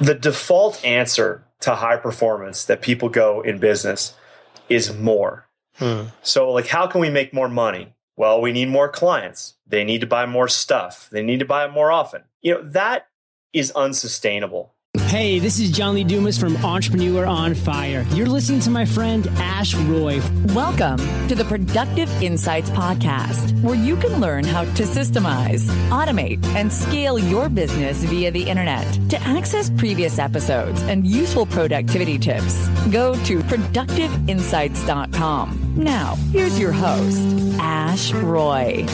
The default answer to high performance that people go in business is more. Hmm. So, like, how can we make more money? Well, we need more clients. They need to buy more stuff. They need to buy it more often. You know, that is unsustainable. Hey, this is John Lee Dumas from Entrepreneur on Fire. You're listening to my friend Ash Roy. Welcome to the Productive Insights Podcast, where you can learn how to systemize, automate, and scale your business via the internet. To access previous episodes and useful productivity tips, go to productiveinsights.com. Now, here's your host, Ash Roy.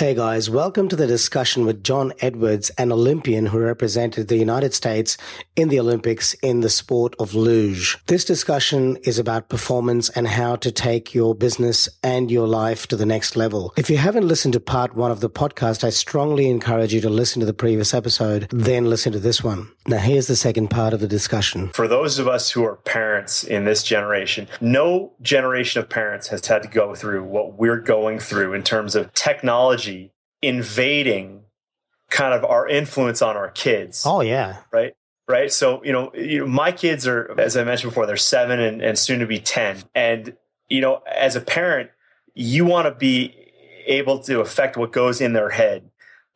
Hey guys, welcome to the discussion with Jon Edwards, an Olympian who represented the United States in the Olympics in the sport of luge. This discussion is about performance and how to take your business and your life to the next level. If you haven't listened to part one of the podcast, I strongly encourage you to listen to the previous episode, then listen to this one. Now, here's the second part of the discussion. For those of us who are parents in this generation, no generation of parents has had to go through what we're going through in terms of technology invading kind of our influence on our kids. Oh, yeah. Right? Right. So, you know, you know my kids are, as I mentioned before, they're seven and, and soon to be 10. And, you know, as a parent, you want to be able to affect what goes in their head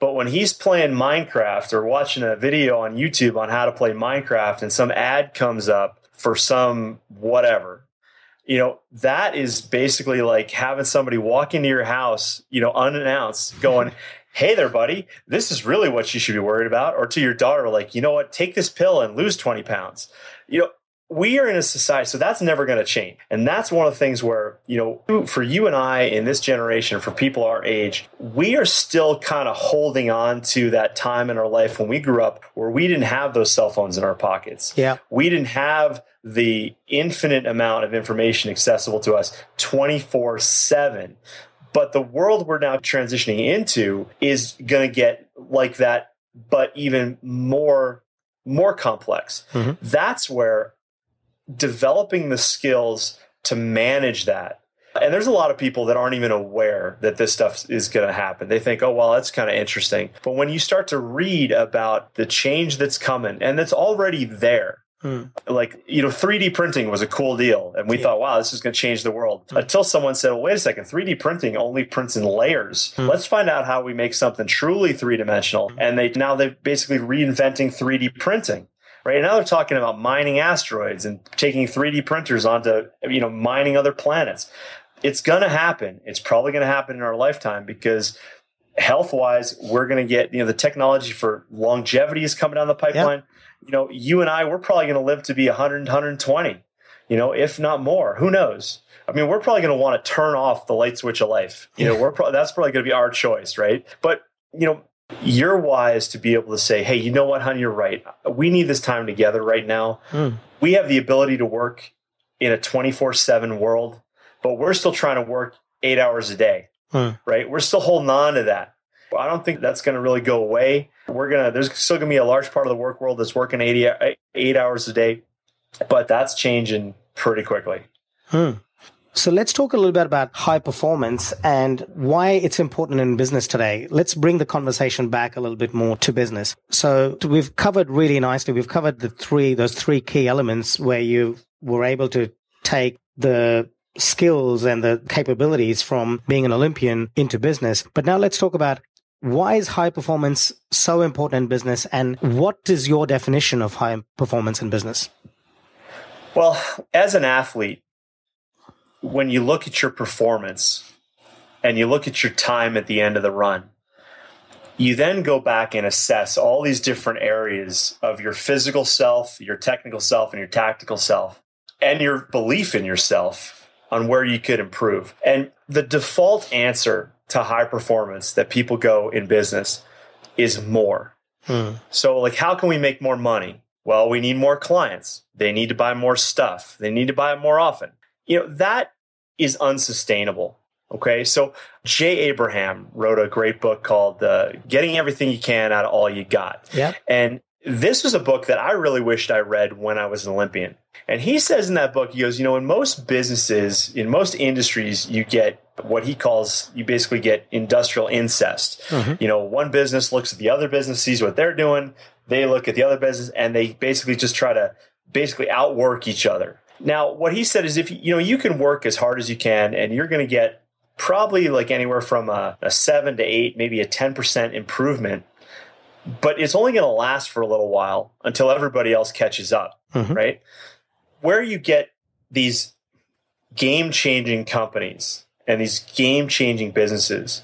but when he's playing Minecraft or watching a video on YouTube on how to play Minecraft and some ad comes up for some whatever, you know, that is basically like having somebody walk into your house, you know, unannounced, going, Hey there, buddy, this is really what you should be worried about. Or to your daughter, like, you know what, take this pill and lose 20 pounds. You know, we are in a society, so that's never going to change. And that's one of the things where, you know, for you and I in this generation, for people our age, we are still kind of holding on to that time in our life when we grew up where we didn't have those cell phones in our pockets. Yeah. We didn't have the infinite amount of information accessible to us 24 7. But the world we're now transitioning into is going to get like that, but even more more complex. Mm-hmm. That's where developing the skills to manage that. And there's a lot of people that aren't even aware that this stuff is going to happen. They think, oh, well, that's kind of interesting. But when you start to read about the change that's coming and that's already there, Hmm. Like, you know, 3D printing was a cool deal. And we yeah. thought, wow, this is going to change the world. Hmm. Until someone said, well, wait a second, 3D printing only prints in layers. Hmm. Let's find out how we make something truly three dimensional. And they now they're basically reinventing 3D printing right? Now they're talking about mining asteroids and taking 3d printers onto you know mining other planets. It's going to happen. It's probably going to happen in our lifetime because health wise we're going to get you know the technology for longevity is coming down the pipeline. Yep. you know you and i we're probably going to live to be 100 120 you know if not more. Who knows? I mean, we're probably going to want to turn off the light switch of life. You know, we're pro- that's probably going to be our choice, right? But you know, you're wise to be able to say, hey, you know what, honey, you're right. We need this time together right now. Mm. We have the ability to work in a 24 7 world, but we're still trying to work eight hours a day, mm. right? We're still holding on to that. I don't think that's going to really go away. We're going to, there's still going to be a large part of the work world that's working 80, eight hours a day, but that's changing pretty quickly. Hmm. So let's talk a little bit about high performance and why it's important in business today. Let's bring the conversation back a little bit more to business. So we've covered really nicely. We've covered the three, those three key elements where you were able to take the skills and the capabilities from being an Olympian into business. But now let's talk about why is high performance so important in business and what is your definition of high performance in business? Well, as an athlete, when you look at your performance and you look at your time at the end of the run, you then go back and assess all these different areas of your physical self, your technical self, and your tactical self, and your belief in yourself on where you could improve. And the default answer to high performance that people go in business is more. Hmm. So, like, how can we make more money? Well, we need more clients. They need to buy more stuff. They need to buy it more often. You know, that is unsustainable. Okay. So Jay Abraham wrote a great book called uh, Getting Everything You Can Out of All You Got. Yeah. And this was a book that I really wished I read when I was an Olympian. And he says in that book, he goes, you know, in most businesses, in most industries, you get what he calls, you basically get industrial incest. Mm-hmm. You know, one business looks at the other business, sees what they're doing, they look at the other business, and they basically just try to basically outwork each other. Now, what he said is if you know you can work as hard as you can, and you're going to get probably like anywhere from a, a seven to eight, maybe a ten percent improvement, but it's only going to last for a little while until everybody else catches up, mm-hmm. right? Where you get these game changing companies and these game changing businesses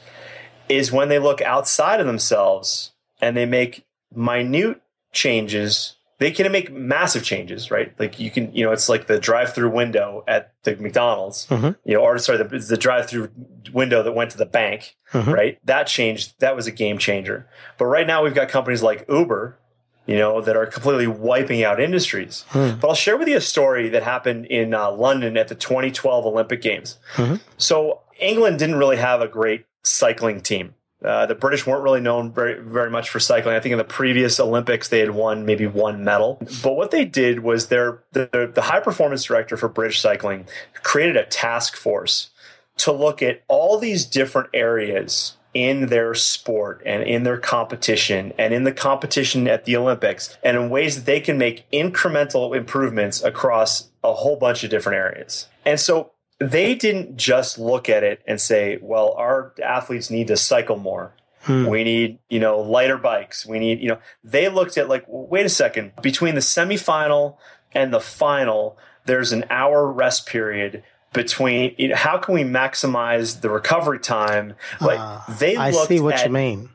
is when they look outside of themselves and they make minute changes they can make massive changes, right? Like you can, you know, it's like the drive-through window at the McDonald's, mm-hmm. you know, or sorry, the, the drive-through window that went to the bank, mm-hmm. right? That changed. That was a game changer. But right now we've got companies like Uber, you know, that are completely wiping out industries. Mm. But I'll share with you a story that happened in uh, London at the 2012 Olympic Games. Mm-hmm. So England didn't really have a great cycling team. Uh, the British weren't really known very very much for cycling. I think in the previous Olympics they had won maybe one medal. But what they did was their the, the high performance director for British cycling created a task force to look at all these different areas in their sport and in their competition and in the competition at the Olympics and in ways that they can make incremental improvements across a whole bunch of different areas. And so they didn't just look at it and say, well, our athletes need to cycle more. Hmm. We need, you know, lighter bikes. We need, you know, they looked at like, wait a second, between the semifinal and the final, there's an hour rest period between you know, how can we maximize the recovery time? Like uh, they I see what at, you mean.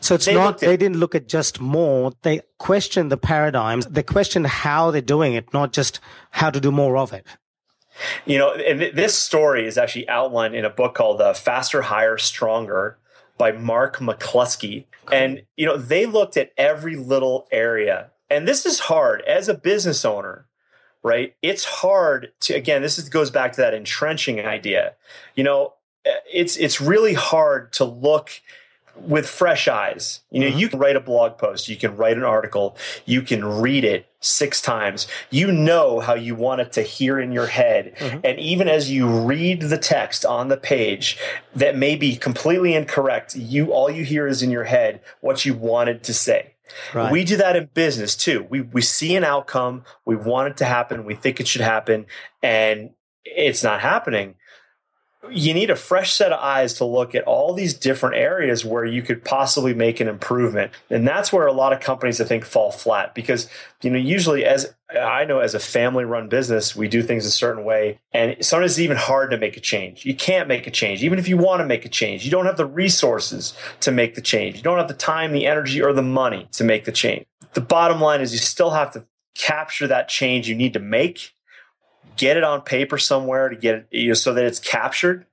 So it's they not, they didn't look at just more. They questioned the paradigms. They questioned how they're doing it, not just how to do more of it. You know, and this story is actually outlined in a book called uh, Faster, Higher, Stronger by Mark McClusky. And, you know, they looked at every little area. And this is hard as a business owner, right? It's hard to, again, this is, goes back to that entrenching idea. You know, it's, it's really hard to look with fresh eyes. You know, mm-hmm. you can write a blog post, you can write an article, you can read it six times. You know how you want it to hear in your head. Mm-hmm. And even as you read the text on the page that may be completely incorrect, you all you hear is in your head what you wanted to say. Right. We do that in business too. We we see an outcome, we want it to happen, we think it should happen, and it's not happening you need a fresh set of eyes to look at all these different areas where you could possibly make an improvement. And that's where a lot of companies I think fall flat because, you know, usually as I know as a family run business, we do things a certain way. And sometimes it's even hard to make a change. You can't make a change. Even if you want to make a change, you don't have the resources to make the change. You don't have the time, the energy, or the money to make the change. The bottom line is you still have to capture that change you need to make get it on paper somewhere to get it you know, so that it's captured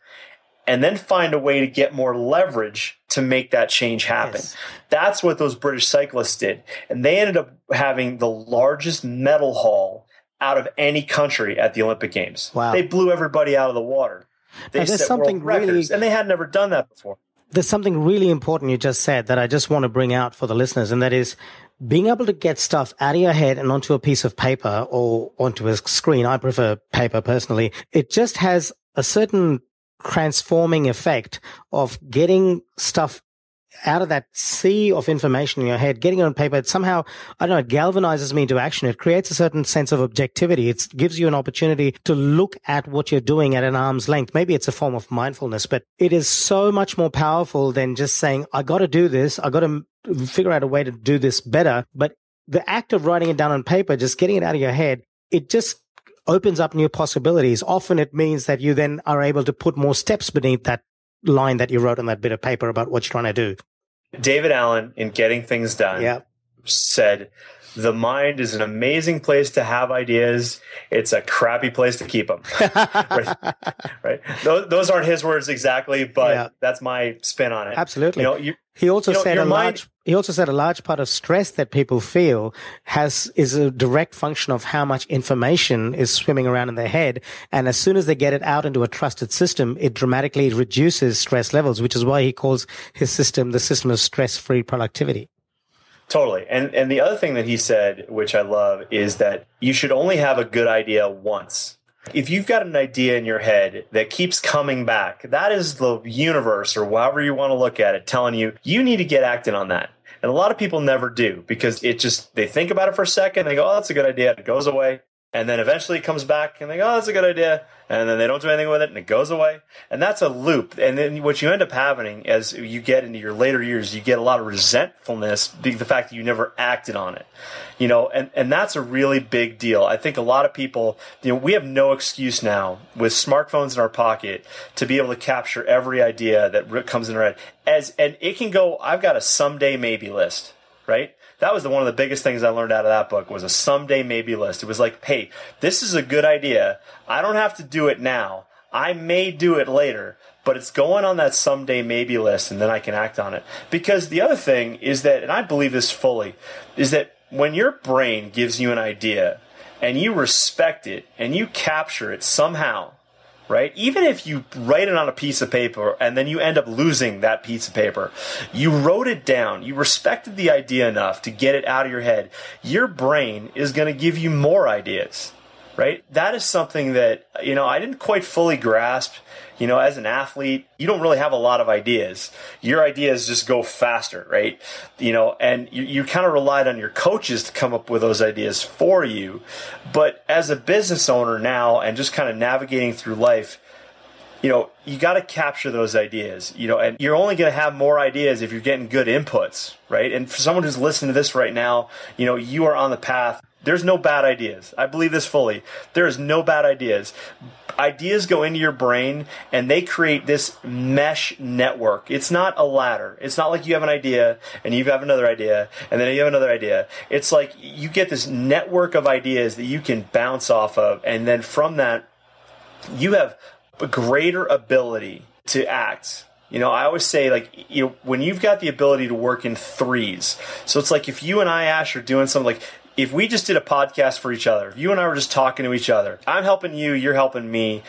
and then find a way to get more leverage to make that change happen. Yes. That's what those British cyclists did. And they ended up having the largest medal haul out of any country at the Olympic Games. Wow. They blew everybody out of the water. They set something world records, really, and they had never done that before. There's something really important you just said that I just want to bring out for the listeners, and that is being able to get stuff out of your head and onto a piece of paper or onto a screen. I prefer paper personally. It just has a certain transforming effect of getting stuff out of that sea of information in your head, getting it on paper, it somehow, I don't know, it galvanizes me into action. It creates a certain sense of objectivity. It gives you an opportunity to look at what you're doing at an arm's length. Maybe it's a form of mindfulness, but it is so much more powerful than just saying, I got to do this. I got to figure out a way to do this better. But the act of writing it down on paper, just getting it out of your head, it just opens up new possibilities. Often it means that you then are able to put more steps beneath that line that you wrote on that bit of paper about what you're trying to do. David Allen, in Getting Things Done, said, The mind is an amazing place to have ideas. It's a crappy place to keep them. right? right? Those, those, aren't his words exactly, but yeah. that's my spin on it. Absolutely. You know, you, he also you know, said a mind, large. He also said a large part of stress that people feel has is a direct function of how much information is swimming around in their head, and as soon as they get it out into a trusted system, it dramatically reduces stress levels, which is why he calls his system the system of stress-free productivity. Totally. And and the other thing that he said, which I love, is that you should only have a good idea once. If you've got an idea in your head that keeps coming back, that is the universe or however you want to look at it telling you you need to get acting on that. And a lot of people never do because it just, they think about it for a second. They go, oh, that's a good idea. It goes away. And then eventually it comes back and they go, oh, that's a good idea. And then they don't do anything with it and it goes away. And that's a loop. And then what you end up having as you get into your later years, you get a lot of resentfulness, the fact that you never acted on it. You know, and, and that's a really big deal. I think a lot of people, you know, we have no excuse now with smartphones in our pocket to be able to capture every idea that comes in our head. As, and it can go, I've got a someday maybe list, right? That was the, one of the biggest things I learned out of that book was a someday maybe list. It was like, hey, this is a good idea. I don't have to do it now. I may do it later, but it's going on that someday maybe list and then I can act on it. Because the other thing is that, and I believe this fully, is that when your brain gives you an idea and you respect it and you capture it somehow, right? Even if you write it on a piece of paper and then you end up losing that piece of paper, you wrote it down, you respected the idea enough to get it out of your head, your brain is going to give you more ideas, right? That is something that, you know, I didn't quite fully grasp you know, as an athlete, you don't really have a lot of ideas. Your ideas just go faster, right? You know, and you, you kind of relied on your coaches to come up with those ideas for you. But as a business owner now and just kind of navigating through life, you know, you got to capture those ideas, you know, and you're only going to have more ideas if you're getting good inputs, right? And for someone who's listening to this right now, you know, you are on the path. There's no bad ideas. I believe this fully. There is no bad ideas ideas go into your brain and they create this mesh network. It's not a ladder. It's not like you have an idea and you have another idea and then you have another idea. It's like you get this network of ideas that you can bounce off of. And then from that, you have a greater ability to act. You know, I always say like you know, when you've got the ability to work in threes. So it's like if you and I, Ash, are doing something like if we just did a podcast for each other, you and I were just talking to each other, I'm helping you, you're helping me,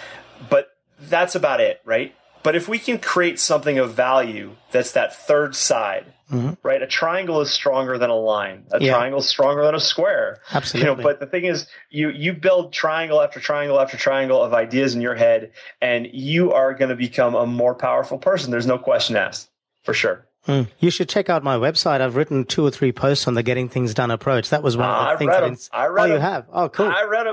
but that's about it, right? But if we can create something of value that's that third side, mm-hmm. right? A triangle is stronger than a line. A yeah. triangle is stronger than a square. Absolutely. You know, but the thing is, you you build triangle after triangle after triangle of ideas in your head, and you are going to become a more powerful person. There's no question asked, for sure. Mm. You should check out my website. I've written two or three posts on the getting things done approach. That was one of the I things. Read them. I read oh, them. you have? Oh, cool. I read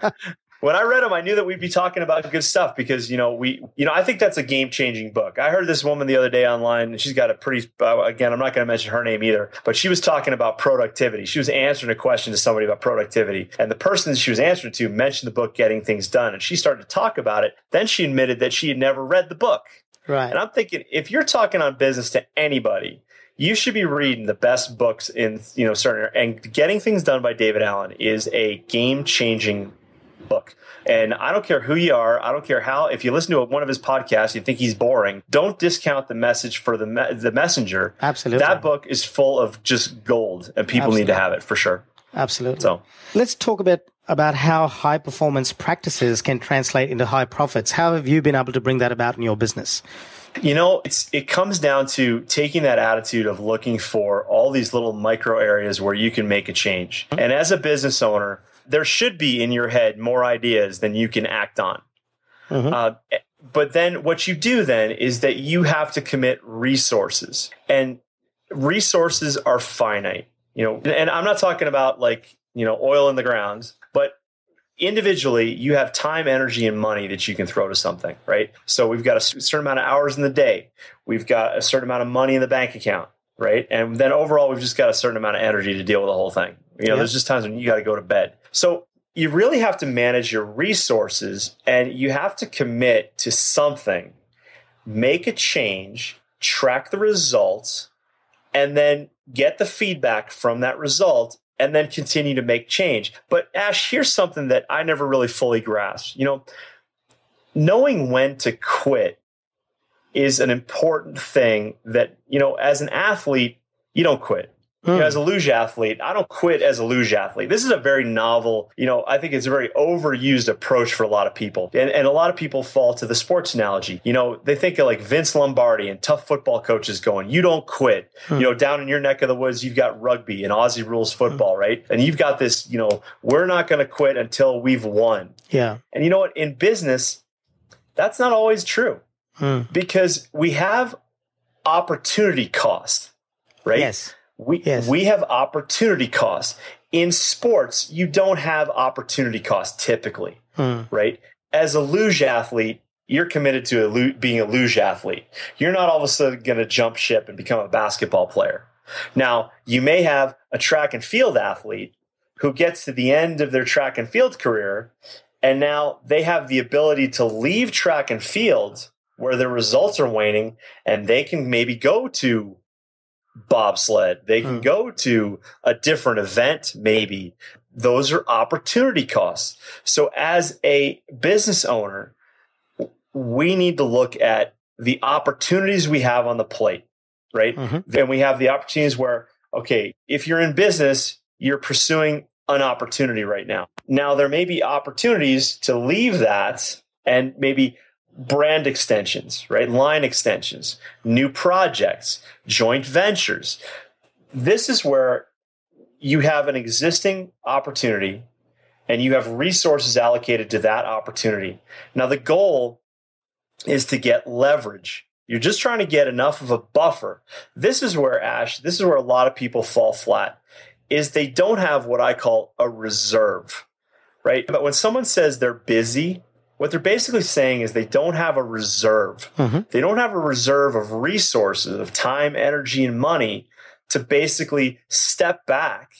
them. when I read them, I knew that we'd be talking about good stuff because you know we, you know, I think that's a game changing book. I heard this woman the other day online, and she's got a pretty. Uh, again, I'm not going to mention her name either, but she was talking about productivity. She was answering a question to somebody about productivity, and the person she was answering to mentioned the book Getting Things Done, and she started to talk about it. Then she admitted that she had never read the book. Right. And I'm thinking, if you're talking on business to anybody, you should be reading the best books in you know certain and getting things done by david allen is a game changing book. And i don't care who you are i don't care how if you listen to one of his podcasts you think he's boring don't discount the message for the me- the messenger. Absolutely. That book is full of just gold and people absolutely. need to have it for sure. Absolutely. So. Let's talk a bit about how high performance practices can translate into high profits. How have you been able to bring that about in your business? You know, it's it comes down to taking that attitude of looking for all these little micro areas where you can make a change. And as a business owner, there should be in your head more ideas than you can act on. Mm-hmm. Uh, but then what you do then is that you have to commit resources, and resources are finite. You know, and I'm not talking about like you know oil in the ground individually, you have time, energy, and money that you can throw to something, right? So we've got a certain amount of hours in the day. We've got a certain amount of money in the bank account, right? And then overall, we've just got a certain amount of energy to deal with the whole thing. You know, there's just times when you got to go to bed. So you really have to manage your resources and you have to commit to something, make a change, track the results, and then get the feedback from that result and then continue to make change. But Ash, here's something that I never really fully grasped. You know, knowing when to quit is an important thing that, you know, as an athlete, you don't quit. You know, hmm. as a luge athlete, I don't quit as a luge athlete. This is a very novel, you know, I think it's a very overused approach for a lot of people. And, and a lot of people fall to the sports analogy. You know, they think of like Vince Lombardi and tough football coaches going, you don't quit. Hmm. You know, down in your neck of the woods, you've got rugby and Aussie rules football, hmm. right? And you've got this, you know, we're not going to quit until we've won. Yeah. And you know what? In business, that's not always true hmm. because we have opportunity cost right? Yes. We Yes. we have opportunity costs. In sports, you don't have opportunity costs typically, hmm. right? As a luge athlete, you're committed to a being a luge athlete. You're not all of a sudden going to jump ship and become a basketball player. Now, you may have a track and field athlete who gets to the end of their track and field career, and now they have the ability to leave track and field where their results are waning, and they can maybe go to bobsled. They can Hmm. go to a different event, maybe. Those are opportunity costs. So, as a business owner, we need to look at the opportunities we have on the plate, right? Mhm. Then we have the opportunities where, okay, if you're in business, you're pursuing an opportunity right now. Now, there may be opportunities to leave that and maybe brand extensions, right? Line extensions, new projects, joint ventures. This is where you have an existing opportunity and you have resources allocated to that opportunity. Now, the goal is to get leverage. You're just trying to get enough of a buffer. This is where, Ash, this is where a lot of people fall flat, is they don't have what I call a reserve, right? But when someone says they're busy, what they're basically saying is they don't have a reserve. They don't have a reserve of resources, of time, energy, and money to basically step back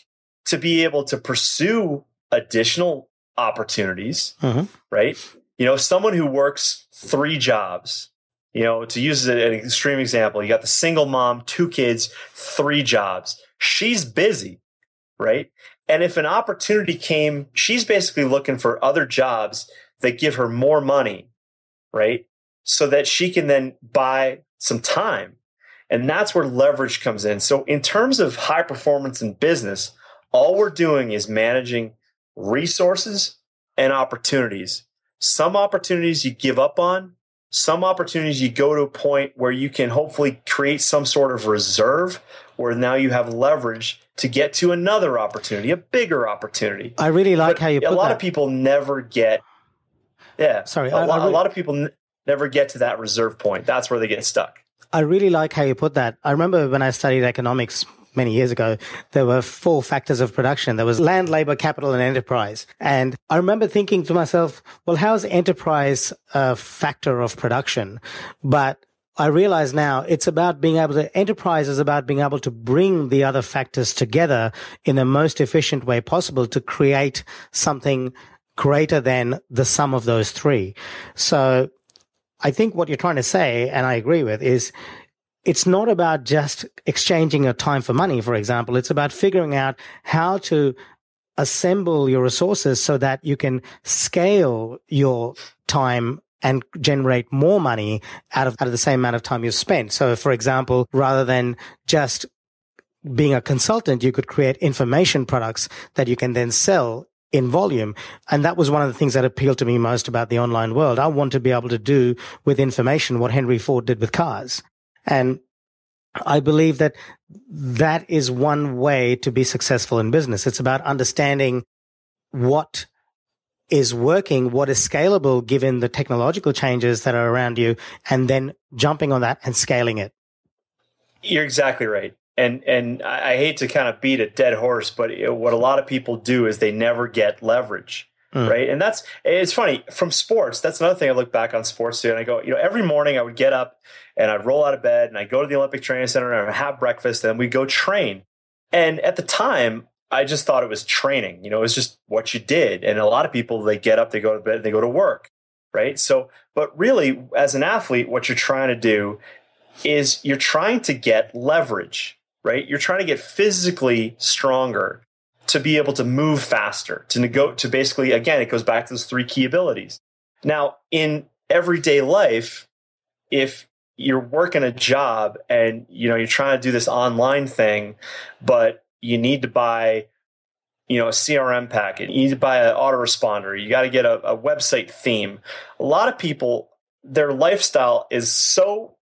to be able to pursue additional opportunities, Mhm. right? You know, someone who works three jobs, you know, to use an extreme example, you got the single mom, two kids, three jobs. She's busy, right? And if an opportunity came, she's basically looking for other jobs that give her more money, right? So that she can then buy some time. And that's where leverage comes in. So, in terms of high performance in business, all we're doing is managing resources and opportunities. Some opportunities you give up on, some opportunities you go to a point where you can hopefully create some sort of reserve where now you have leverage to get to another opportunity, a bigger opportunity. I really like But how you put it. a lot that. of people never get yeah Sorry, a, I- I a lot of people n- never get to that reserve point that's where they get stuck I really like how you put that. I remember when I studied economics many years ago, there were four factors of production. There was land, labor, capital, and enterprise. And I remember thinking to myself, well, how is enterprise a factor of production? But I realize now it's about being able to, enterprise is about being able to bring the other factors together in the most efficient way possible to create something greater than the sum of those three. So I think what you're trying to say, and I agree with, is it's not about just exchanging your time for money, for example. It's about figuring out how to assemble your resources so that you can scale your time and generate more money out of, out of the same amount of time you've spent. So, for example, rather than just being a consultant, you could create information products that you can then sell in volume. And that was one of the things that appealed to me most about the online world. I want to be able to do with information what Henry Ford did with cars. And I believe that that is one way to be successful in business. It's about understanding what is working, what is scalable given the technological changes that are around you, and then jumping on that and scaling it. You're exactly right. And and I hate to kind of beat a dead horse, but it- what a lot of people do is they never get leverage, Mm. right? And that's it's funny from sports. That's another thing I look back on sports too, and I go, you know, every morning I would get up and I'd roll out of bed and I go to the Olympic Training Center and I'd have breakfast and we go train. And at the time, I just thought it was training. You know, it was just what you did. And a lot of people they get up, they go to bed, they go to work, right? So, but really, as an athlete, what you're trying to do is you're trying to get leverage, right? You're trying to get physically stronger to be able to move faster, to nego- to basically again, it goes back to those three key abilities. Now, in everyday life, if you're working a job and you know you're trying to do this online thing, but you need to buy you know a crm packet you need to buy an autoresponder you got to get a, a website theme a lot of people their lifestyle is so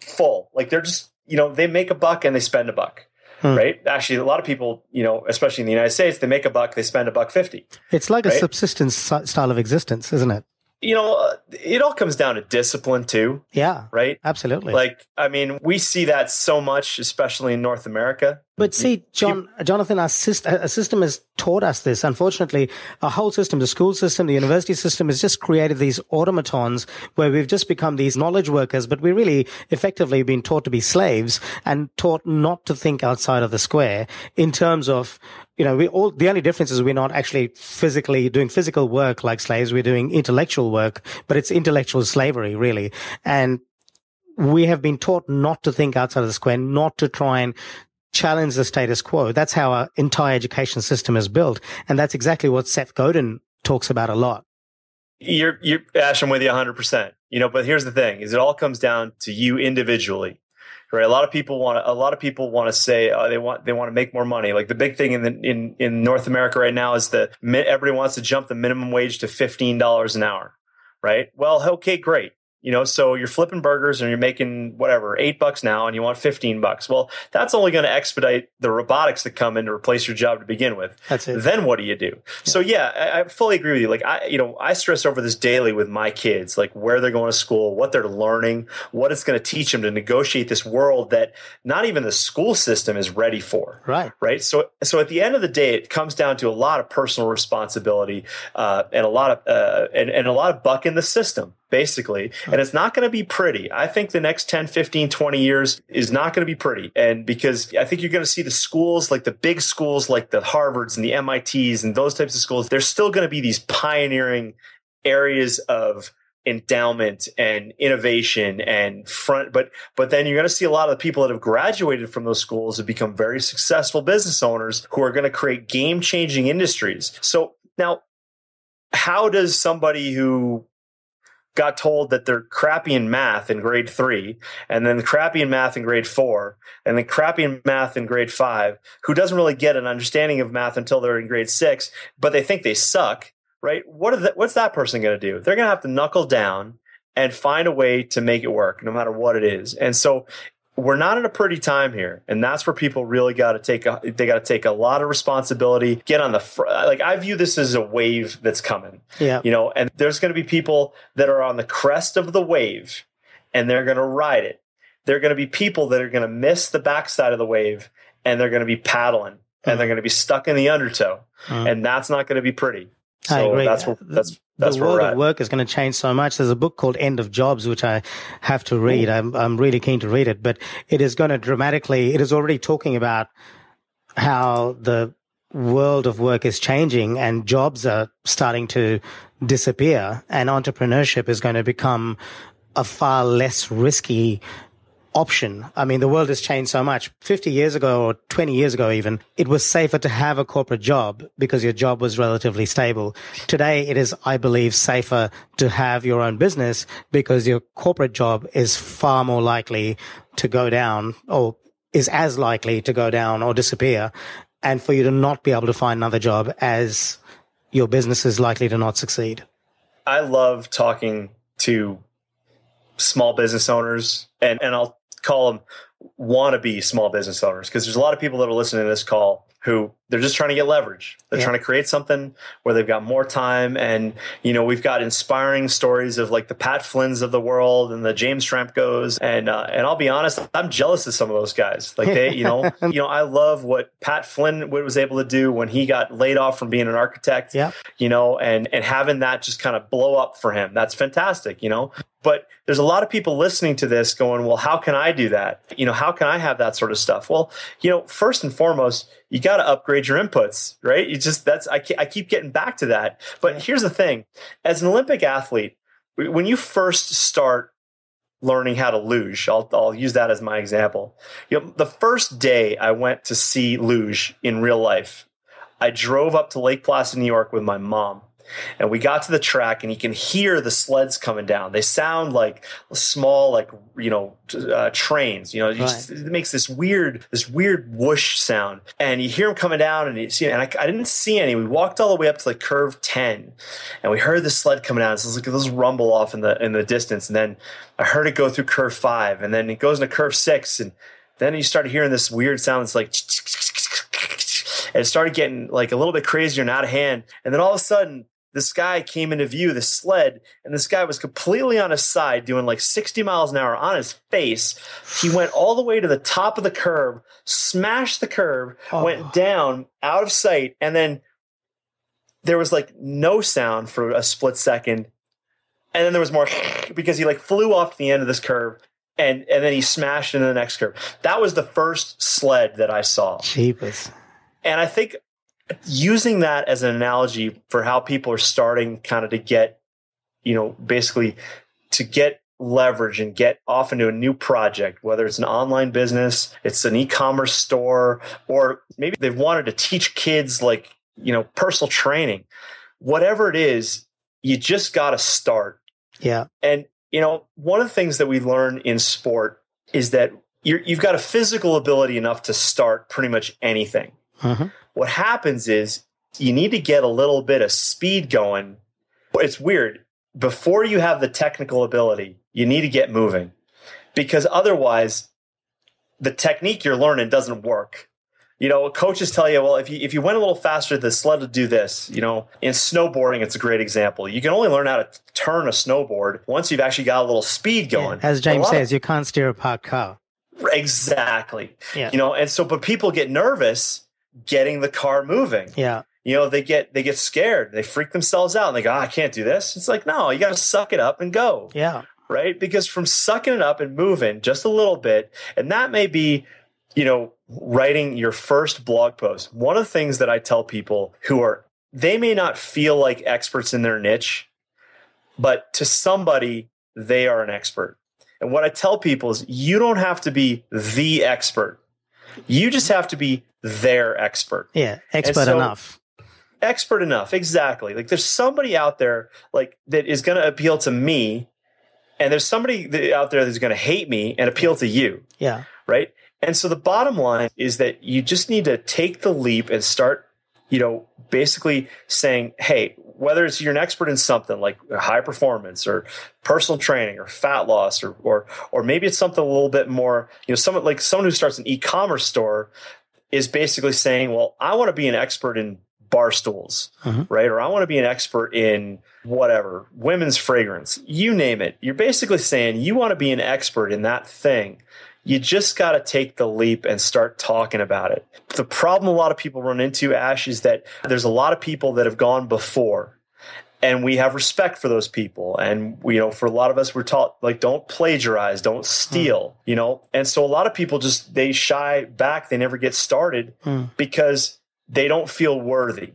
full like they're just you know they make a buck and they spend a buck Hmm. right actually a lot of people you know especially in the united states they make a buck they spend a buck 50 It's like a subsistence style of existence, isn't it? you know, uh, it all comes down to discipline too. Yeah. Right. Absolutely. Like, I mean, we see that so much, especially in North America. But see, Jon, Jonathan, our, syst- our system has taught us this. Unfortunately, our whole system, the school system, the university system has just created these automatons where we've just become these knowledge workers, but we really effectively been taught to be slaves and taught not to think outside of the square in terms of, you know, we all, the only difference is we're not actually physically doing physical work like slaves. We're doing intellectual work, but it's intellectual slavery, really. And we have been taught not to think outside of the square, not to try and challenge the status quo. That's how our entire education system is built. And that's exactly what Seth Godin talks about a lot. You're, you're, Ash, I'm with you 100%. You know, but here's the thing is it all comes down to you individually. Right. A lot of people want to, a lot of people want to say, oh, they want, they want to make more money. Like the big thing in the, in, in North America right now is that everybody wants to jump the minimum wage to $15 an hour. Right. Well, okay, great. You know, so you're flipping burgers and you're making whatever, eight bucks now and you want 15 bucks. Well, that's only going to expedite the robotics that come in to replace your job to begin with. That's it. Then what do you do? Yeah. So yeah, I, I, fully agree with you. Like I, you know, I stress over this daily with my kids, like where they're going to school, what they're learning, what it's going to teach them to negotiate this world that not even the school system is ready for. Right. Right. So, so at the end of the day, it comes down to a lot of personal responsibility, uh, and a lot of, uh, and, and a lot of buck in the system basically. And it's not going to be pretty. I think the next 10, 15, 20 years is not going to be pretty. And because I think you're going to see the schools, like the big schools, like the Harvards and the MITs and those types of schools, there's still going to be these pioneering areas of endowment and innovation and front but but then you're going to see a lot of the people that have graduated from those schools have become very successful business owners who are going to create game changing industries so now how does somebody who got told that they're crappy in math in grade three, and then crappy in math in grade four, and then crappy in math in grade five, who doesn't really get an understanding of math until they're in grade six, but they think they suck, right? What the, what's that person going to do? They're going to have to knuckle down and find a way to make it work, no matter what it is. And so we're not in a pretty time here and that's where people really got to take a, they got to take a lot of responsibility get on the fr- like i view this as a wave that's coming yeah you know and there's going to be people that are on the crest of the wave and they're going to ride it there are going to be people that are going to miss the backside of the wave and they're going to be paddling and they're mm-hmm. going to be stuck in the undertow mm-hmm. and that's not going to be pretty so I agree. that's that's that's the world of work is going to change so much. There's a book called End of Jobs, which I have to read. I'm, I'm really keen to read it, but it is going to dramatically, it is already talking about how the world of work is changing and jobs are starting to disappear and entrepreneurship is going to become a far less risky option. I mean, the world has changed so much. 50 years ago or 20 years ago, even, it was safer to have a corporate job because your job was relatively stable. Today, it is, I believe, safer to have your own business because your corporate job is far more likely to go down or is as likely to go down or disappear and for you to not be able to find another job as your business is likely to not succeed. I love talking to small business owners and, and I'll call them wannabe small business owners because there's a lot of people that are listening to this call who they're just trying to get leverage. They're yeah. trying to create something where they've got more time. And, you know, we've got inspiring stories of like the Pat Flynn's of the world and the James Schramko's. And, uh, and I'll be honest, I'm jealous of some of those guys. Like they, you know, you know, I love what Pat Flynn was able to do when he got laid off from being an architect, yeah. you know, and, and having that just kind of blow up for him. That's fantastic, you know, but there's a lot of people listening to this going, well, how can I do that? You know, how can I have that sort of stuff? Well, you know, first and foremost, you got to upgrade your inputs, right? You just, that's, I, I keep getting back to that. But yeah. here's the thing as an Olympic athlete, when you first start learning how to luge, I'll, I'll use that as my example. You know, the first day I went to see luge in real life, I drove up to Lake Placid, New York with my mom and we got to the track and you can hear the sleds coming down. They sound like small, like, you know, uh, trains, you know, right. just, it makes this weird, this weird whoosh sound. And you hear them coming down and you see, and I, I, didn't see any. We walked all the way up to like curve 10 and we heard the sled coming down. So it was like this rumble off in the, in the distance. And then I heard it go through curve five and then it goes into curve six. And then you started hearing this weird sound. It's like, and it started getting like a little bit crazier and out of hand. And then all of a sudden, this guy came into view, the sled, and this guy was completely on his side doing like 60 miles an hour on his face. He went all the way to the top of the curb, smashed the curb, Oh. went down out of sight, and then there was like no sound for a split second. And then there was more because he like flew off the end of this curve and and then he smashed into the next curve. That was the first sled that I saw. Jeepers. And I think using that as an analogy for how people are starting kind of to get, you know, basically to get leverage and get off into a new project, whether it's an online business, it's an e-commerce store, or maybe they've wanted to teach kids like, you know, personal training. Whatever it is, you just got to start. Yeah. And you know, one of the things that we learn in sport is that you're, you've got a physical ability enough to start pretty much anything. hmm What happens is you need to get a little bit of speed going. It's weird. Before you have the technical ability, you need to get moving because otherwise the technique you're learning doesn't work. You know, coaches tell you, well, if you if you went a little faster, the sled would do this. You know, in snowboarding, it's a great example. You can only learn how to turn a snowboard once you've actually got a little speed going. As James lot of- says, you can't steer a parked car. exactly. Yeah. You know, and so but people get nervous getting the car moving. Yeah. You know, they get they get scared. They freak themselves out and they go, "Ah, I can't do this. It's like, no, you got to suck it up and go. Yeah. Right? Because from sucking it up and moving just a little bit, and that may be, you know, writing your first blog post. One of the things that I tell people who are they may not feel like experts in their niche, but to somebody they are an expert. And what I tell people is you don't have to be the expert. You just have to be their expert Yeah. Expert so- enough. expert enough exactly like there's somebody out there like that is going to appeal to me and there's somebody out there that's going to hate me and appeal to you Yeah. right and so the bottom line is that you just need to take the leap and start you know basically saying hey whether it's you're an expert in something like high performance or personal training or fat loss or or or maybe it's something a little bit more you know someone like someone who starts an e-commerce store is basically saying well i want to be an expert in bar stools Mhm. right or i want to be an expert in whatever women's fragrance you name it you're basically saying you want to be an expert in that thing you just got to take the leap and start talking about it. The problem a lot of people run into, Ash, is that there's a lot of people that have gone before, and we have respect for those people. And you know, for a lot of us, we're taught like don't plagiarize, don't steal, you know. And so a lot of people just they shy back, they never get started Hmm. because they don't feel worthy.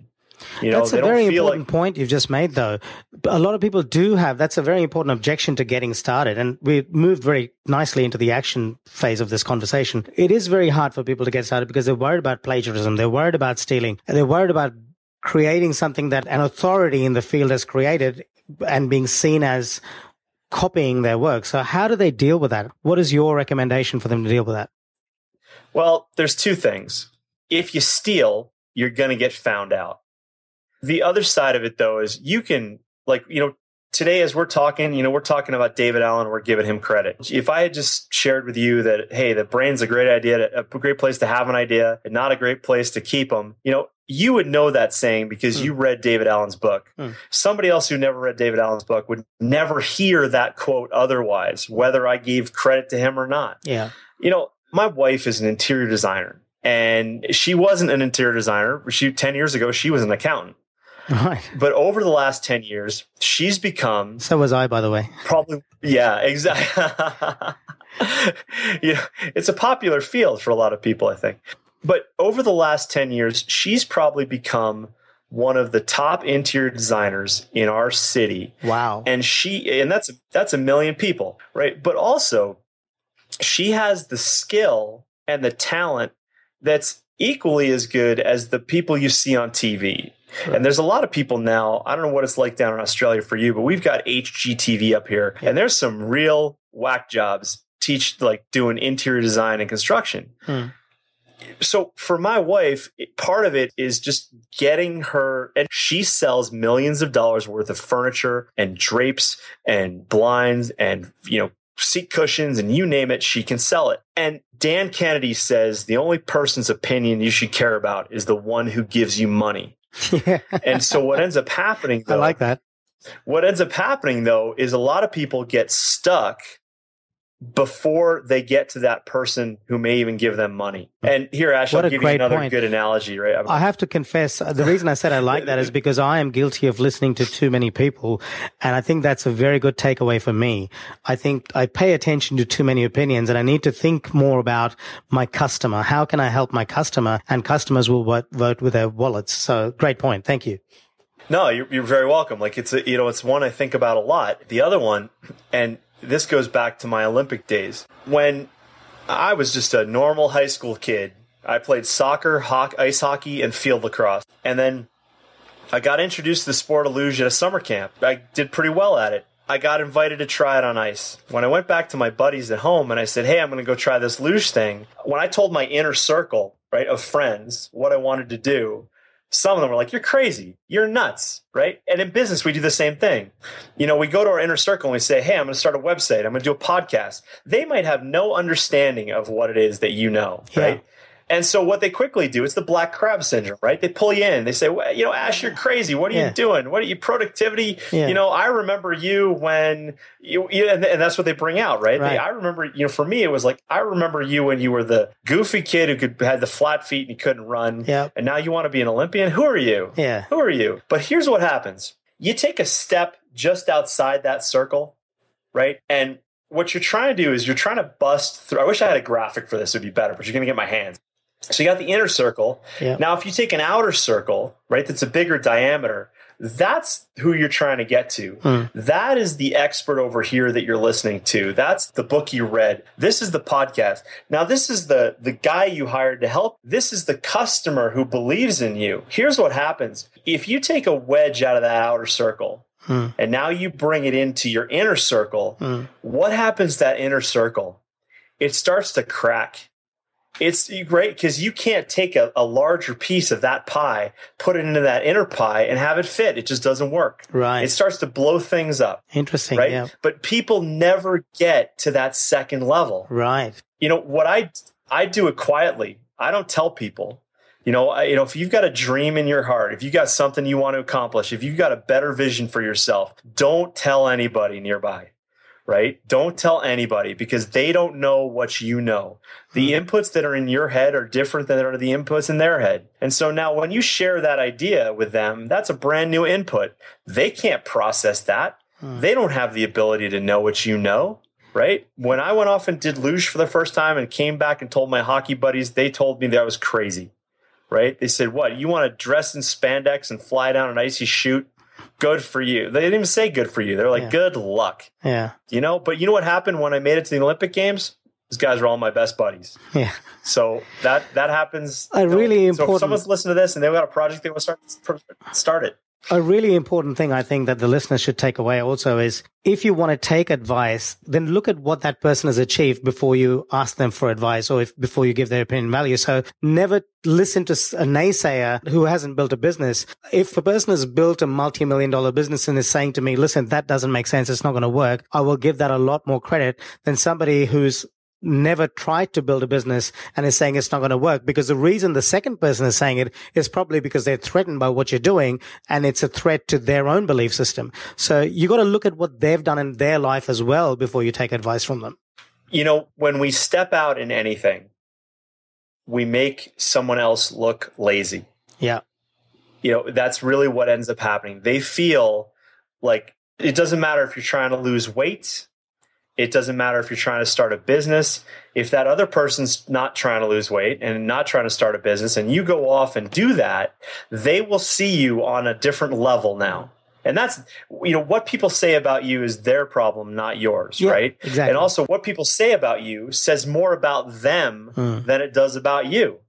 You know, that's a very important like point you've just made, though. A lot of people do have that's a very important objection to getting started. And we moved very nicely into the action phase of this conversation. It is very hard for people to get started because they're worried about plagiarism, they're worried about stealing, and they're worried about creating something that an authority in the field has created and being seen as copying their work. So, how do they deal with that? What is your recommendation for them to deal with that? Well, there's two things. If you steal, you're going to get found out. The other side of it, though, is you can, like, you know, today as we're talking, you know, we're talking about David Allen, we're giving him credit. If I had just shared with you that, hey, the brain's a great idea, a great place to have an idea, and not a great place to keep them, you know, you would know that saying because you read David Allen's book. Hmm. Somebody else who never read David Allen's book would never hear that quote otherwise, whether I gave credit to him or not Yeah. you know, my wife is an interior designer and she wasn't an interior designer. She 10 years ago, she was an accountant. Right. But over the last 10 years, she's become So was I, by the way. probably, yeah, exactly. yeah, it's a popular field for a lot of people, I think. But over the last 10 years, she's probably become one of the top interior designers in our city. Wow. and she and that's that's a million people right? But also she has the skill and the talent that's equally as good as the people you see on TV and there's a lot of people now i don't know what it's like down in australia for you but we've got hgtv up here and there's some real whack jobs teach like doing interior design and construction. Hmm. So for my wife part of it is just getting her and she sells millions of dollars worth of furniture and drapes and blinds and you know seat cushions and you name it she can sell it and dan kennedy says the only person's opinion you should care about is the one who gives you money Yeah. And so what ends up happening I though, like that. what ends up happening though is a lot of people get stuck before they get to that person who may even give them money. And here, Ash, What I'll give you another point. good analogy, right? I have to confess, uh, the reason I said I like that is because I am guilty of listening to too many people. And I think that's a very good takeaway for me. I think I pay attention to too many opinions and I need to think more about my customer. How can I help my customer? And customers will vote, vote with their wallets. So great point. Thank you. No, you're, you're very welcome. Like it's a, you know, it's one I think about a lot. The other one, and this goes back to my Olympic days when I was just a normal high school kid. I played soccer, hockey, ice hockey, and field lacrosse, and then I got introduced to the sport of luge at a summer camp. I did pretty well at it. I got invited to try it on ice. When I went back to my buddies at home and I said, "Hey, I'm going to go try this luge thing," when I told my inner circle, right, of friends what I wanted to do, some of them were like, "You're crazy. You're nuts." Right? And in business, we do the same thing. You know, we go to our inner circle and we say, "Hey, I'm going to start a website. I'm going to do a podcast." They might have no understanding of what it is that you know, Yeah. right? And so what they quickly do, it's the black crab syndrome, right? They pull you in. They say, well, you know, Ash, you're crazy. What are Yeah. you doing? What are you productivity? Yeah. You know, I remember you when you, you and, and that's what they bring out, right? Right. They, I remember, you know, for me, it was like, I remember you when you were the goofy kid who could had the flat feet and you couldn't run. Yeah. And now you want to be an Olympian. Who are you? Yeah. Who are you? But here's what happens. You take a step just outside that circle, right? And what you're trying to do is you're trying to bust through. I wish I had a graphic for this, it would be better, but you're going to get my hands. So you got the inner circle. Yeah. Now, if you take an outer circle, right, that's a bigger diameter, that's who you're trying to get to. Hmm. That is the expert over here that you're listening to. That's the book you read. This is the podcast. Now, this is the the guy you hired to help. This is the customer who believes in you. Here's what happens. If you take a wedge out of that outer circle Hmm. and now you bring it into your inner circle, Hmm. what happens to that inner circle? It starts to crack. It's great because you can't take a, a larger piece of that pie, put it into that inner pie, and have it fit. It just doesn't work. Right. It starts to blow things up, Interesting. right? Yeah. But people never get to that second level. Right. You know what I I do it quietly. I don't tell people. You know, I, you know, if you've got a dream in your heart, if you've got something you want to accomplish, if you've got a better vision for yourself, don't tell anybody nearby. Right? Don't tell anybody because they don't know what you know. The hmm. inputs that are in your head are different than are the inputs in their head. And so now when you share that idea with them, that's a brand new input. They can't process that. Hmm. They don't have the ability to know what you know right? When I went off and did luge for the first time and came back and told my hockey buddies, they told me that I was crazy, right? They said, "What? You want to dress in spandex and fly down an icy chute? Good for you." They didn't even say "good for you." They're like, Yeah. "Good luck," Yeah. you know. But you know what happened when I made it to the Olympic Games? These guys are all my best buddies. Yeah. So that that happens. A you know, really So important- if someone's listening to this and they've got a project they want to start, start it. A really important thing I think that the listeners should take away also is if you want to take advice, then look at what that person has achieved before you ask them for advice or if before you give their opinion value. So never listen to a naysayer who hasn't built a business. If a person has built a multi-million dollar business and is saying to me, listen, that doesn't make sense. It's not going to work. I will give that a lot more credit than somebody who's never tried to build a business and is saying it's not going to work because the reason the second person is saying it is probably because they're threatened by what you're doing and it's a threat to their own belief system. So you got to look at what they've done in their life as well before you take advice from them. you know, when we step out in anything, we make someone else look lazy. Yeah. You know, that's really what ends up happening. They feel like it doesn't matter if you're trying to lose weight, it doesn't matter if you're trying to start a business. If that other person's not trying to lose weight and not trying to start a business, and you go off and do that, they will see you on a different level now. And that's, you know, what people say about you is their problem, not yours, Yeah, right? exactly. And also, what people say about you says more about them Hmm. than it does about you,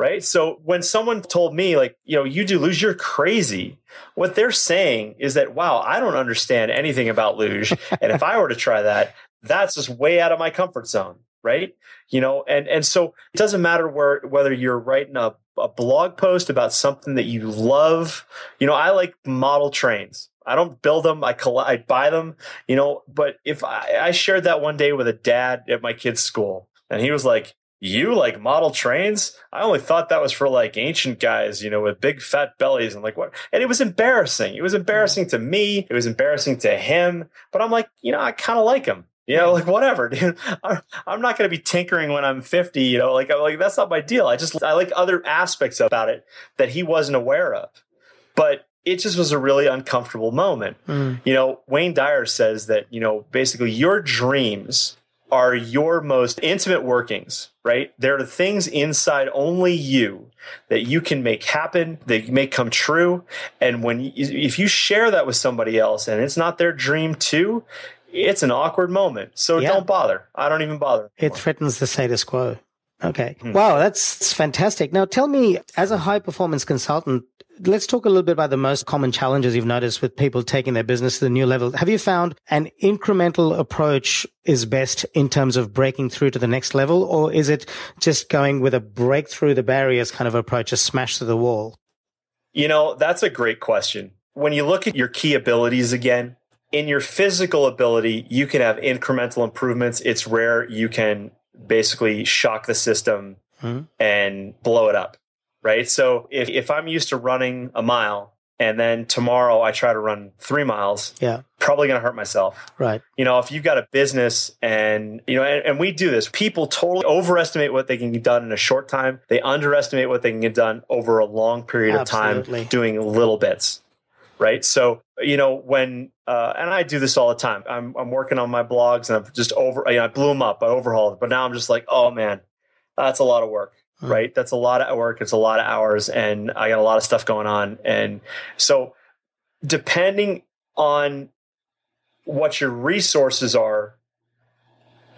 right? So when someone told me, like, you know, you do luge, you're crazy. What they're saying is that, wow, I don't understand anything about luge, and if I were to try that, that's just way out of my comfort zone, right? You know, and and so it doesn't matter where whether you're writing a, a blog post about something that you love. You know, I like model trains. I don't build them. I collect, I buy them. You know, but if I, I shared that one day with a dad at my kid's school, and he was like, you like model trains? I only thought that was for like ancient guys, you know, with big fat bellies and like what? And it was embarrassing. It was embarrassing to me. It was embarrassing to him. But I'm like, you know, I kind of like him. You know, like whatever, dude. I'm not going to be tinkering when I'm 50. You know, like I'm like that's not my deal. I just I like other aspects about it that he wasn't aware of. But it just was a really uncomfortable moment. Mm. You know, Wayne Dyer says that you know basically your dreams are your most intimate workings, right? There are things inside only you that you can make happen, that you make come true. And when, you, if you share that with somebody else and it's not their dream too, it's an awkward moment. So yeah. don't bother. I don't even bother. Anymore. It threatens the status quo. Okay. Hmm. Wow, that's fantastic. Now tell me, as a high performance consultant, let's talk a little bit about the most common challenges you've noticed with people taking their business to the new level. Have you found an incremental approach is best in terms of breaking through to the next level, or is it just going with a break through the barriers kind of approach, a smash through the wall? You know, that's a great question. When you look at your key abilities again, in your physical ability, you can have incremental improvements. It's rare you can basically shock the system mm-hmm. and blow it up right? So if, if I'm used to running a mile and then tomorrow I try to run three miles, yeah, probably going to hurt myself. Right. You know, if you've got a business and, you know, and, and, we do this, people totally overestimate what they can get done in a short time. They underestimate what they can get done over a long period Absolutely. of time doing little bits. Right. So, you know, when, uh, and I do this all the time, I'm, I'm working on my blogs and I'm just over, you know, I blew them up, I overhauled, but now I'm just like, oh man, that's a lot of work right? That's a lot of work. It's a lot of hours, and I got a lot of stuff going on. And so, depending on what your resources are,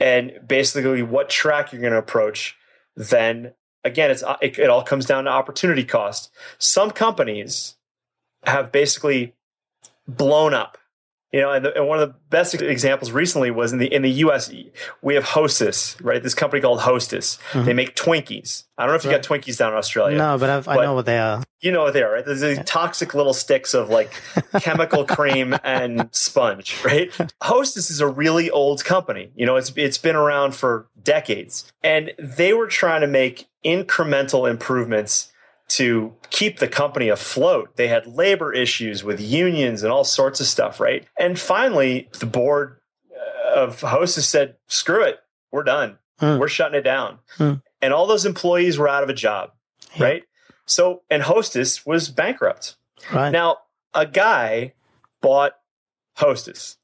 and basically what track you're going to approach, then again, it's it, it all comes down to opportunity cost. Some companies have basically blown up you know, and, the, and, one of the best examples recently was in the in the U.S. We have Hostess, right? This company called Hostess. Mm-hmm. They make Twinkies. I don't know if you got Twinkies down in Australia. No, but, I've, i know what they are. You know what they are, right? There's these yeah. toxic little sticks of like chemical cream and sponge, right? Hostess is a really old company. You know, it's it's been around for decades, and they were trying to make incremental improvements to keep the company afloat. They had labor issues with unions and all sorts of stuff, right? And finally, the board uh, of Hostess said, screw it, we're done. Hmm. We're shutting it down. Hmm. And all those employees were out of a job, yeah. right? So, and Hostess was bankrupt. Right. Now, a guy bought Hostess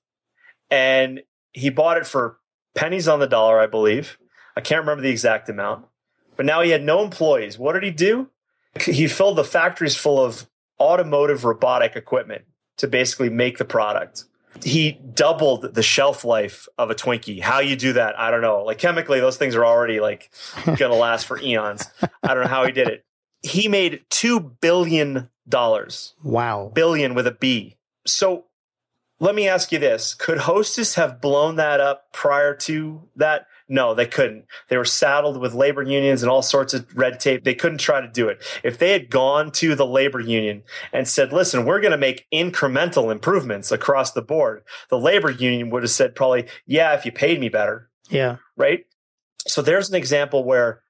and he bought it for pennies on the dollar, I believe. I can't remember the exact amount. But now he had no employees. What did he do? He filled the factories full of automotive robotic equipment to basically make the product. He doubled the shelf life of a Twinkie. How you do that, I don't know. Like chemically, those things are already like going to last for eons. I don't know how he did it. He made two billion dollars. Wow, billion with a B. So let me ask you this: Could Hostess have blown that up prior to that? No, they couldn't. They were saddled with labor unions and all sorts of red tape. They couldn't try to do it. If they had gone to the labor union and said, listen, we're going to make incremental improvements across the board, the labor union would have said probably, yeah, if you paid me better. Yeah. Right. So there's an example where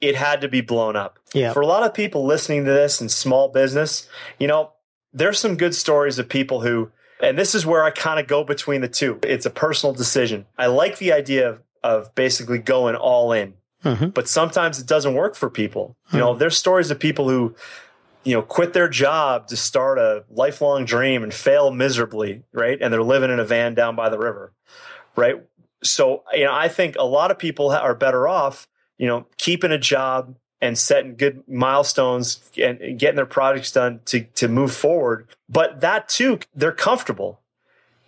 it had to be blown up. Yeah. For a lot of people listening to this in small business, you know, there's some good stories of people who, and this is where I kind of go between the two. It's a personal decision. I like the idea of of basically going all in. Mm-hmm. But sometimes it doesn't work for people. You know, mm-hmm. there's stories of people who, you know, quit their job to start a lifelong dream and fail miserably, right? And they're living in a van down by the river, right? So, you know, I think a lot of people are better off, you know, keeping a job and setting good milestones and getting their projects done to to move forward. But that too, they're comfortable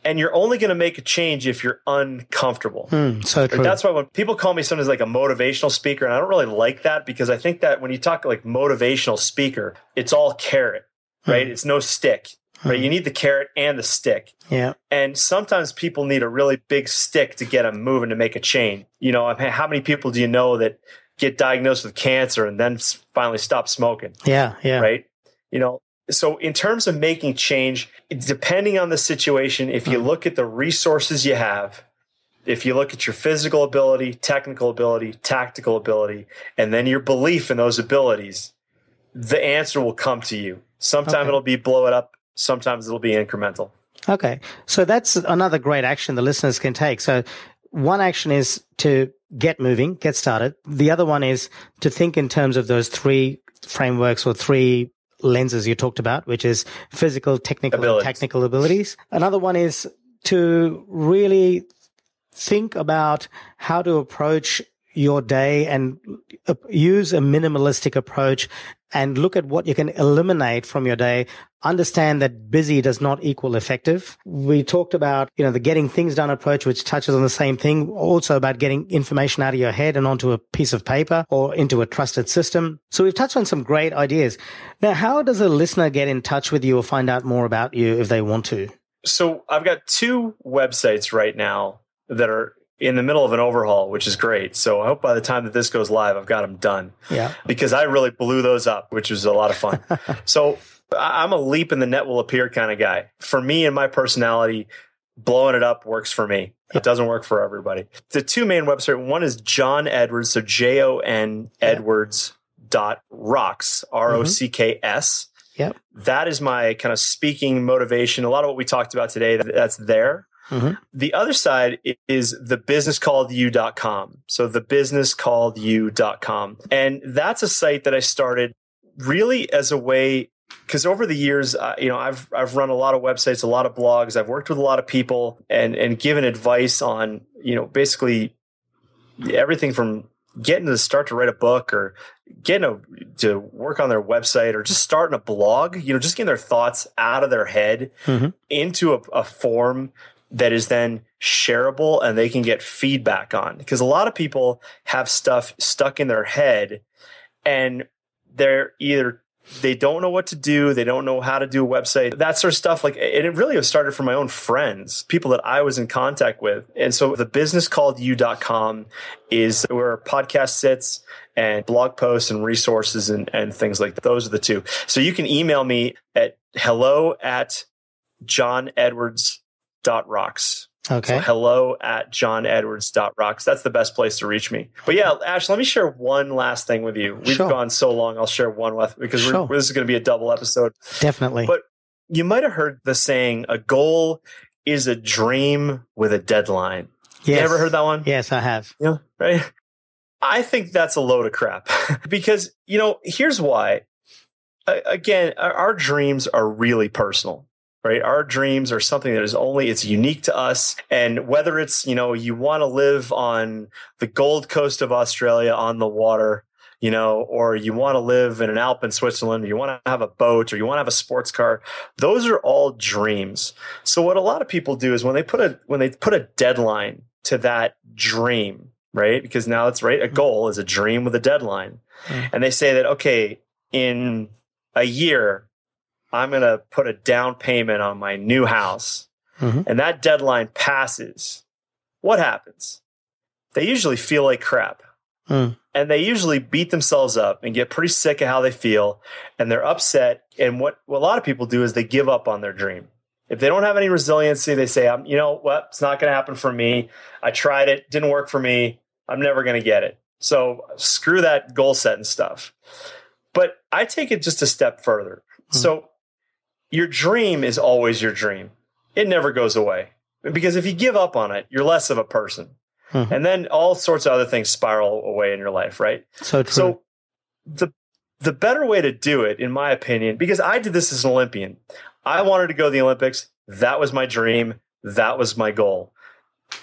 and you're only going to make a change if you're uncomfortable. Mm, so true. That's why when people call me sometimes like a motivational speaker, and I don't really like that because I think that when you talk like motivational speaker, it's all carrot, hmm. right? Mm. It's no stick, right? Mm. You need the carrot and the stick. Yeah. And sometimes people need a really big stick to get them moving to make a change. You know, how many people do you know that get diagnosed with cancer and then finally stop smoking? Yeah. Yeah. Right. You know, so in terms of making change, depending on the situation, if you mm-hmm. look at the resources you have if you look at your physical ability, technical ability, tactical ability, and then your belief in those abilities, the answer will come to you. Sometimes Okay. it'll be blow it up, sometimes it'll be incremental. Okay. So that's another great action the listeners can take. So one action is to get moving, get started. The other one is to think in terms of those three frameworks or three lenses you talked about, which is physical, technical, and Abilities. technical abilities. Another one is to really think about how to approach your day and uh, use a minimalistic approach and look at what you can eliminate from your day. Understand that busy does not equal effective. We talked about, you know, the getting things done approach, which touches on the same thing. Also about getting information out of your head and onto a piece of paper or into a trusted system. So we've touched on some great ideas. Now, how does a listener get in touch with you or find out more about you if they want to? So I've got two websites right now that are in the middle of an overhaul, which is great. So I hope by the time that this goes live, I've got them done. Yeah. because I really blew those up, which was a lot of fun. so I'm a leap in the net will appear kind of guy. For me and my personality, blowing it up works for me. It doesn't work for everybody. The two main websites, one is Jon Edwards, so J O N Edwards dot rocks, R O C K S. Mm-hmm. Yep. That is my kind of speaking motivation. A lot of what we talked about today, that's there. Mhm. The other side is the businesscalledyou.com. So the businesscalledyou.com. And that's a site that I started really as a way because over the years, uh, you know, I've I've run a lot of websites, a lot of blogs. I've worked with a lot of people and and given advice on you know basically everything from getting to start to write a book or getting a, to work on their website or just starting a blog. You know, just getting their thoughts out of their head Mhm. into a, a form that is then shareable and they can get feedback on. Because a lot of people have stuff stuck in their head and they're either they don't know what to do they don't know how to do a website that sort of stuff. Like it really started from my own friends people that i was in contact with. And so the business called you.com is where a podcast sits and blog posts and resources and, and things like that. those are the two. So you can email me at hello at jon edwards dot rocks Okay. so hello at jonedwards.rocks. That's the best place to reach me. But yeah, Ash, let me share one last thing with you. We've Sure. gone so long. I'll share one with because Sure. we're, this is going to be a double episode. Definitely. But you might have heard the saying, a goal is a dream with a deadline. yes. You ever heard that one? Yes, I have. Yeah. Right. I think that's a load of crap because, you know, here's why. Again, our dreams are really personal, right? Our dreams are something that is only, it's unique to us. And whether it's, you know, you want to live on the Gold Coast of Australia on the water, you know, or you want to live in an Alp in Switzerland, or you want to have a boat, or you want to have a sports car. Those are all dreams. So what a lot of people do is when they put a when they put a deadline to that dream, right? Because now it's right, a goal is a dream with a deadline. Mm. And they say that okay, in a year I'm going to put a down payment on my new house. Mhm. And that deadline passes. What happens? They usually feel like crap. Mm. and they usually beat themselves up and get pretty sick of how they feel. And they're upset. And what, what a lot of people do is they give up on their dream. If they don't have any resiliency they say i'm you know what? It's not going to happen for me. I tried it. Didn't work for me. I'm never going to get it. So screw that goal setting stuff. But i take it just a step further. So your dream is always your dream it never goes away because if you give up on it you're less of a person Mhm. and then all sorts of other things spiral away in your life right So true. so the the better way to do it, in my opinion, because I did this as an Olympian. I wanted to go to the Olympics. That was my dream. That was my goal.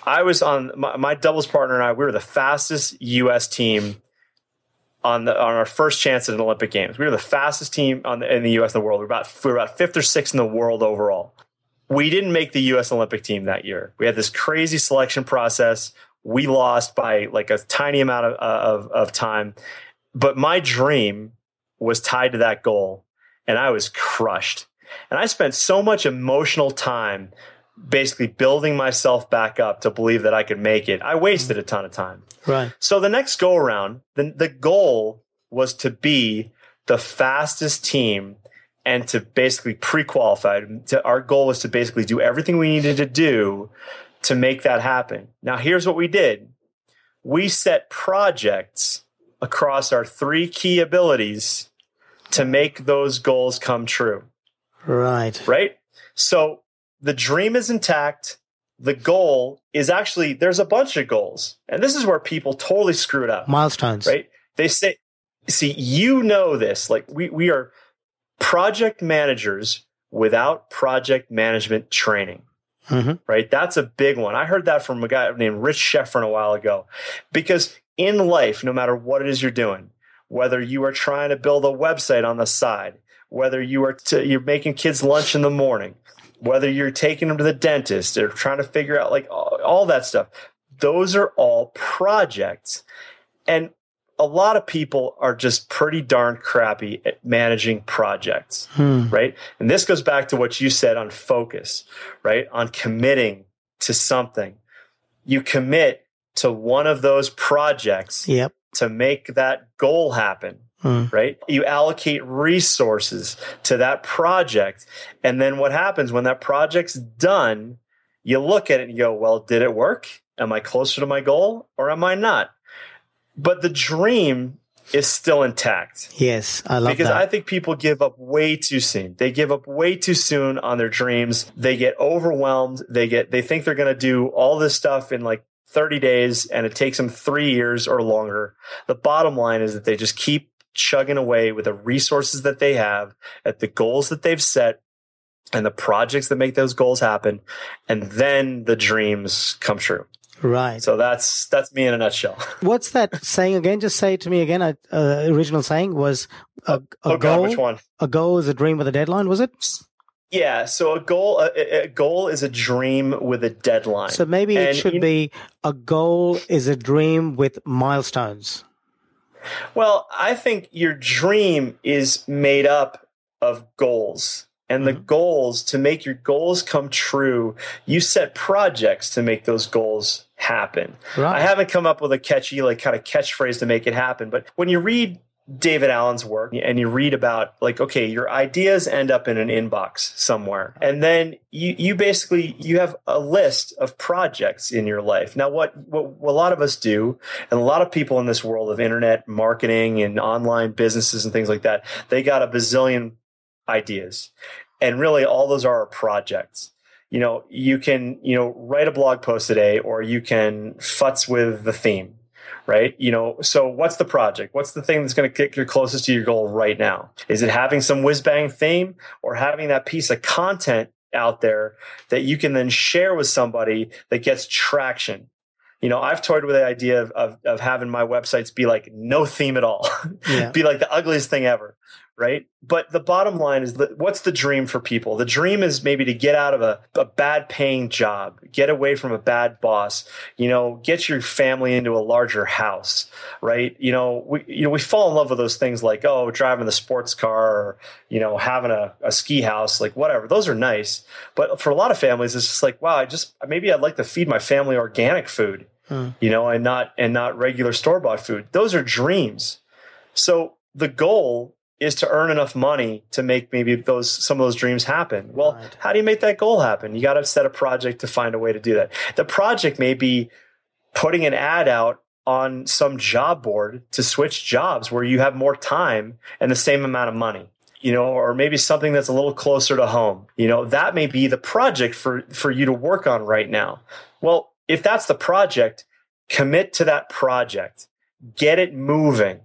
I was on my, my doubles partner and I. We were the fastest U.S. team on the on our first chance at an Olympic Games. We were the fastest team the, in the U.S. in the world. We we're about we were about fifth or sixth in the world overall. We didn't make the U.S. Olympic team that year. We had this crazy selection process. We lost by like a tiny amount of, of, of time but my dream was tied to that goal and I was crushed. And I spent so much emotional time basically building myself back up to believe that I could make it. I wasted a ton of time. right. So the next go around, the, the goal was to be the fastest team and to basically pre-qualify. To, our goal was to basically do everything we needed to do to make that happen. Now, here's what we did we set projects across our three key abilities to make those goals come true. Right. Right. So the dream is intact. The goal is actually, there's a bunch of goals. And this is where people totally screw it up. Milestones. Right. They say, see, you know this. Like we, we are project managers without project management training. Mm-hmm. Right. That's a big one. I heard that from a guy named Rich Schefren a while ago. Because in life, no matter what it is you're doing, whether you are trying to build a website on the side, whether you are t- you're making kids lunch in the morning, whether you're taking them to the dentist or trying to figure out like all, all that stuff, those are all projects. And a lot of people are just pretty darn crappy at managing projects, Hmm. right? And this goes back to what you said on focus, right? On committing to something. You commit to one of those projects Yep. to make that goal happen, Hmm. right? You allocate resources to that project. And then what happens when that project's done, you look at it and you go, well, did it work? Am I closer to my goal or am I not? But the dream is still intact Yes. I love because that. I think people give up way too soon. They give up way too soon on their dreams. They get overwhelmed. They get they think they're going to do all this stuff in like 30 days and it takes them 3 years or longer. The bottom line is that they just keep chugging away with the resources that they have at the goals that they've set and the projects that make those goals happen and then the dreams come true. right. So that's that's me in a nutshell. What's that saying again? Just say it to me again. Uh, uh, original saying was a, a oh goal. god, which one? A goal is a dream with a deadline. Was it? Yeah, so a goal a, a goal is a dream with a deadline. So maybe it should you- be a goal is a dream with milestones. Well, I think your dream is made up of goals. And the mm-hmm. goals, to make your goals come true, you set projects to make those goals happen. Right. I haven't come up with a catchy, like kind of catchphrase to make it happen. But when you read David Allen's work and you read about like, okay, your ideas end up in an inbox somewhere. And then you, you basically, you have a list of projects in your life. Now, what, what a lot of us do, and a lot of people in this world of internet marketing and online businesses and things like that, they got a bazillion ideas. And really all those are projects. You know, you can, you know, write a blog post today or you can futz with the theme right? You know, so what's the project? What's the thing that's going to get you closest to your goal right now? Is it having some whiz bang theme or having that piece of content out there that you can then share with somebody that gets traction? You know, I've toyed with the idea of, of, of having my websites be like no theme at all, Yeah. be like the ugliest thing ever, right? But the bottom line is that what's the dream for people? The dream is maybe to get out of a, a bad paying job, get away from a bad boss, you know, get your family into a larger house, right? You know, we you know we fall in love with those things like oh, driving the sports car or you know having a, a ski house, like whatever. Those are nice, but for a lot of families, it's just like wow, I just maybe I'd like to feed my family organic food, hmm. you know, and not and not regular store bought food. Those are dreams. So the goal is to earn enough money to make maybe those some of those dreams happen. Well, Right. how do you make that goal happen? You got to set a project to find a way to do that. The project may be putting an ad out on some job board to switch jobs where you have more time and the same amount of money. You know, or maybe something that's a little closer to home. You know, that may be the project for for you to work on right now. Well, if that's the project, commit to that project. Get it moving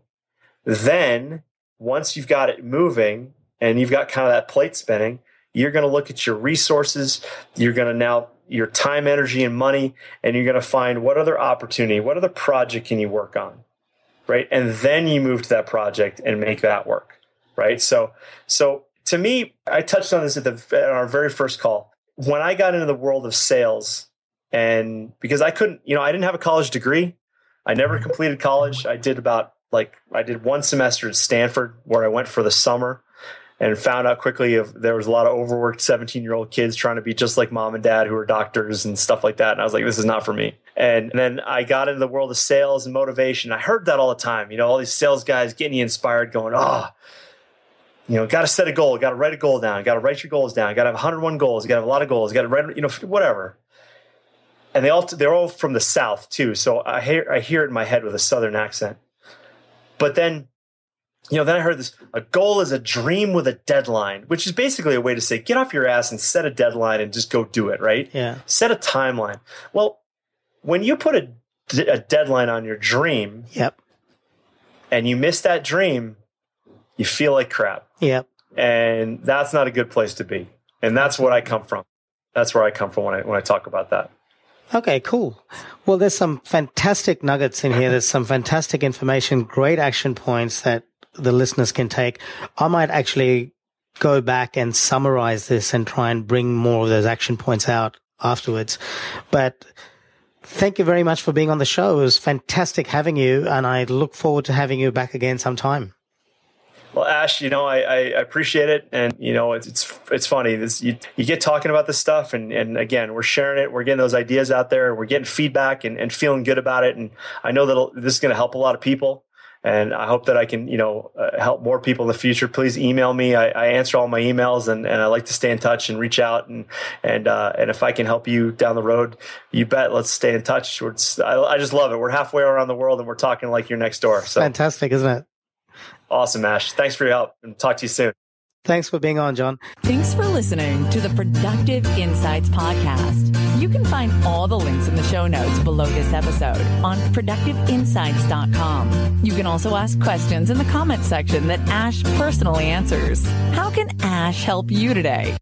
then once you've got it moving and you've got kind of that plate spinning, you're going to look at your resources. You're going to now your time, energy, and money, and you're going to find what other opportunity, what other project can you work on, right? And then you move to that project and make that work, right? So, so to me, I touched on this at the at our very first call when I got into the world of sales, and because I couldn't, you know, I didn't have a college degree. I never completed college. I did about like I did one semester at Stanford where I went for the summer and found out quickly if there was a lot of overworked 17 year old kids trying to be just like mom and dad who are doctors and stuff like that. And I was like, this is not for me. And then I got into the world of sales and motivation. I heard that all the time, you know, all these sales guys getting inspired going, oh, you know, got to set a goal, got to write a goal down, got to write your goals down, got to have 101 goals, got to have a lot of goals, got to write, you know, whatever. and they all they're all from the South too. So I hear I hear it in my head with a Southern accent. But then, you know, then I heard this: a goal is a dream with a deadline, which is basically a way to say get off your ass and set a deadline and just go do it. Right? Yeah. Set a timeline. Well, when you put a, a deadline on your dream Yep. and you miss that dream, you feel like crap. Yep. And that's not a good place to be. And that's what I come from. That's where I come from when I when I talk about that. Okay, cool. Well, there's some fantastic nuggets in here. There's some fantastic information, great action points that the listeners can take. I might actually go back and summarize this and try and bring more of those action points out afterwards. But thank you very much for being on the show. It was fantastic having you, and I look forward to having you back again sometime. Well, Ash, you know, I, I appreciate it, and you know, it's it's, it's funny. This you, you get talking about this stuff, and and again, we're sharing it. We're getting those ideas out there. We're getting feedback and, and feeling good about it. And I know that this is going to help a lot of people. And I hope that I can, you know, uh, help more people in the future. Please email me. I, I answer all my emails, and, and I like to stay in touch and reach out. And and uh, and if I can help you down the road, you bet. Let's stay in touch. It's, I, I just love it. We're halfway around the world, and we're talking like you're next door. So Fantastic, isn't it? Awesome, Ash. Thanks for your help, and talk to you soon. Thanks for being on, Jon. Thanks for listening to the Productive Insights Podcast. You can find all the links in the show notes below this episode on productiveinsights.com. You can also ask questions in the comments section that Ash personally answers. How can Ash help you today?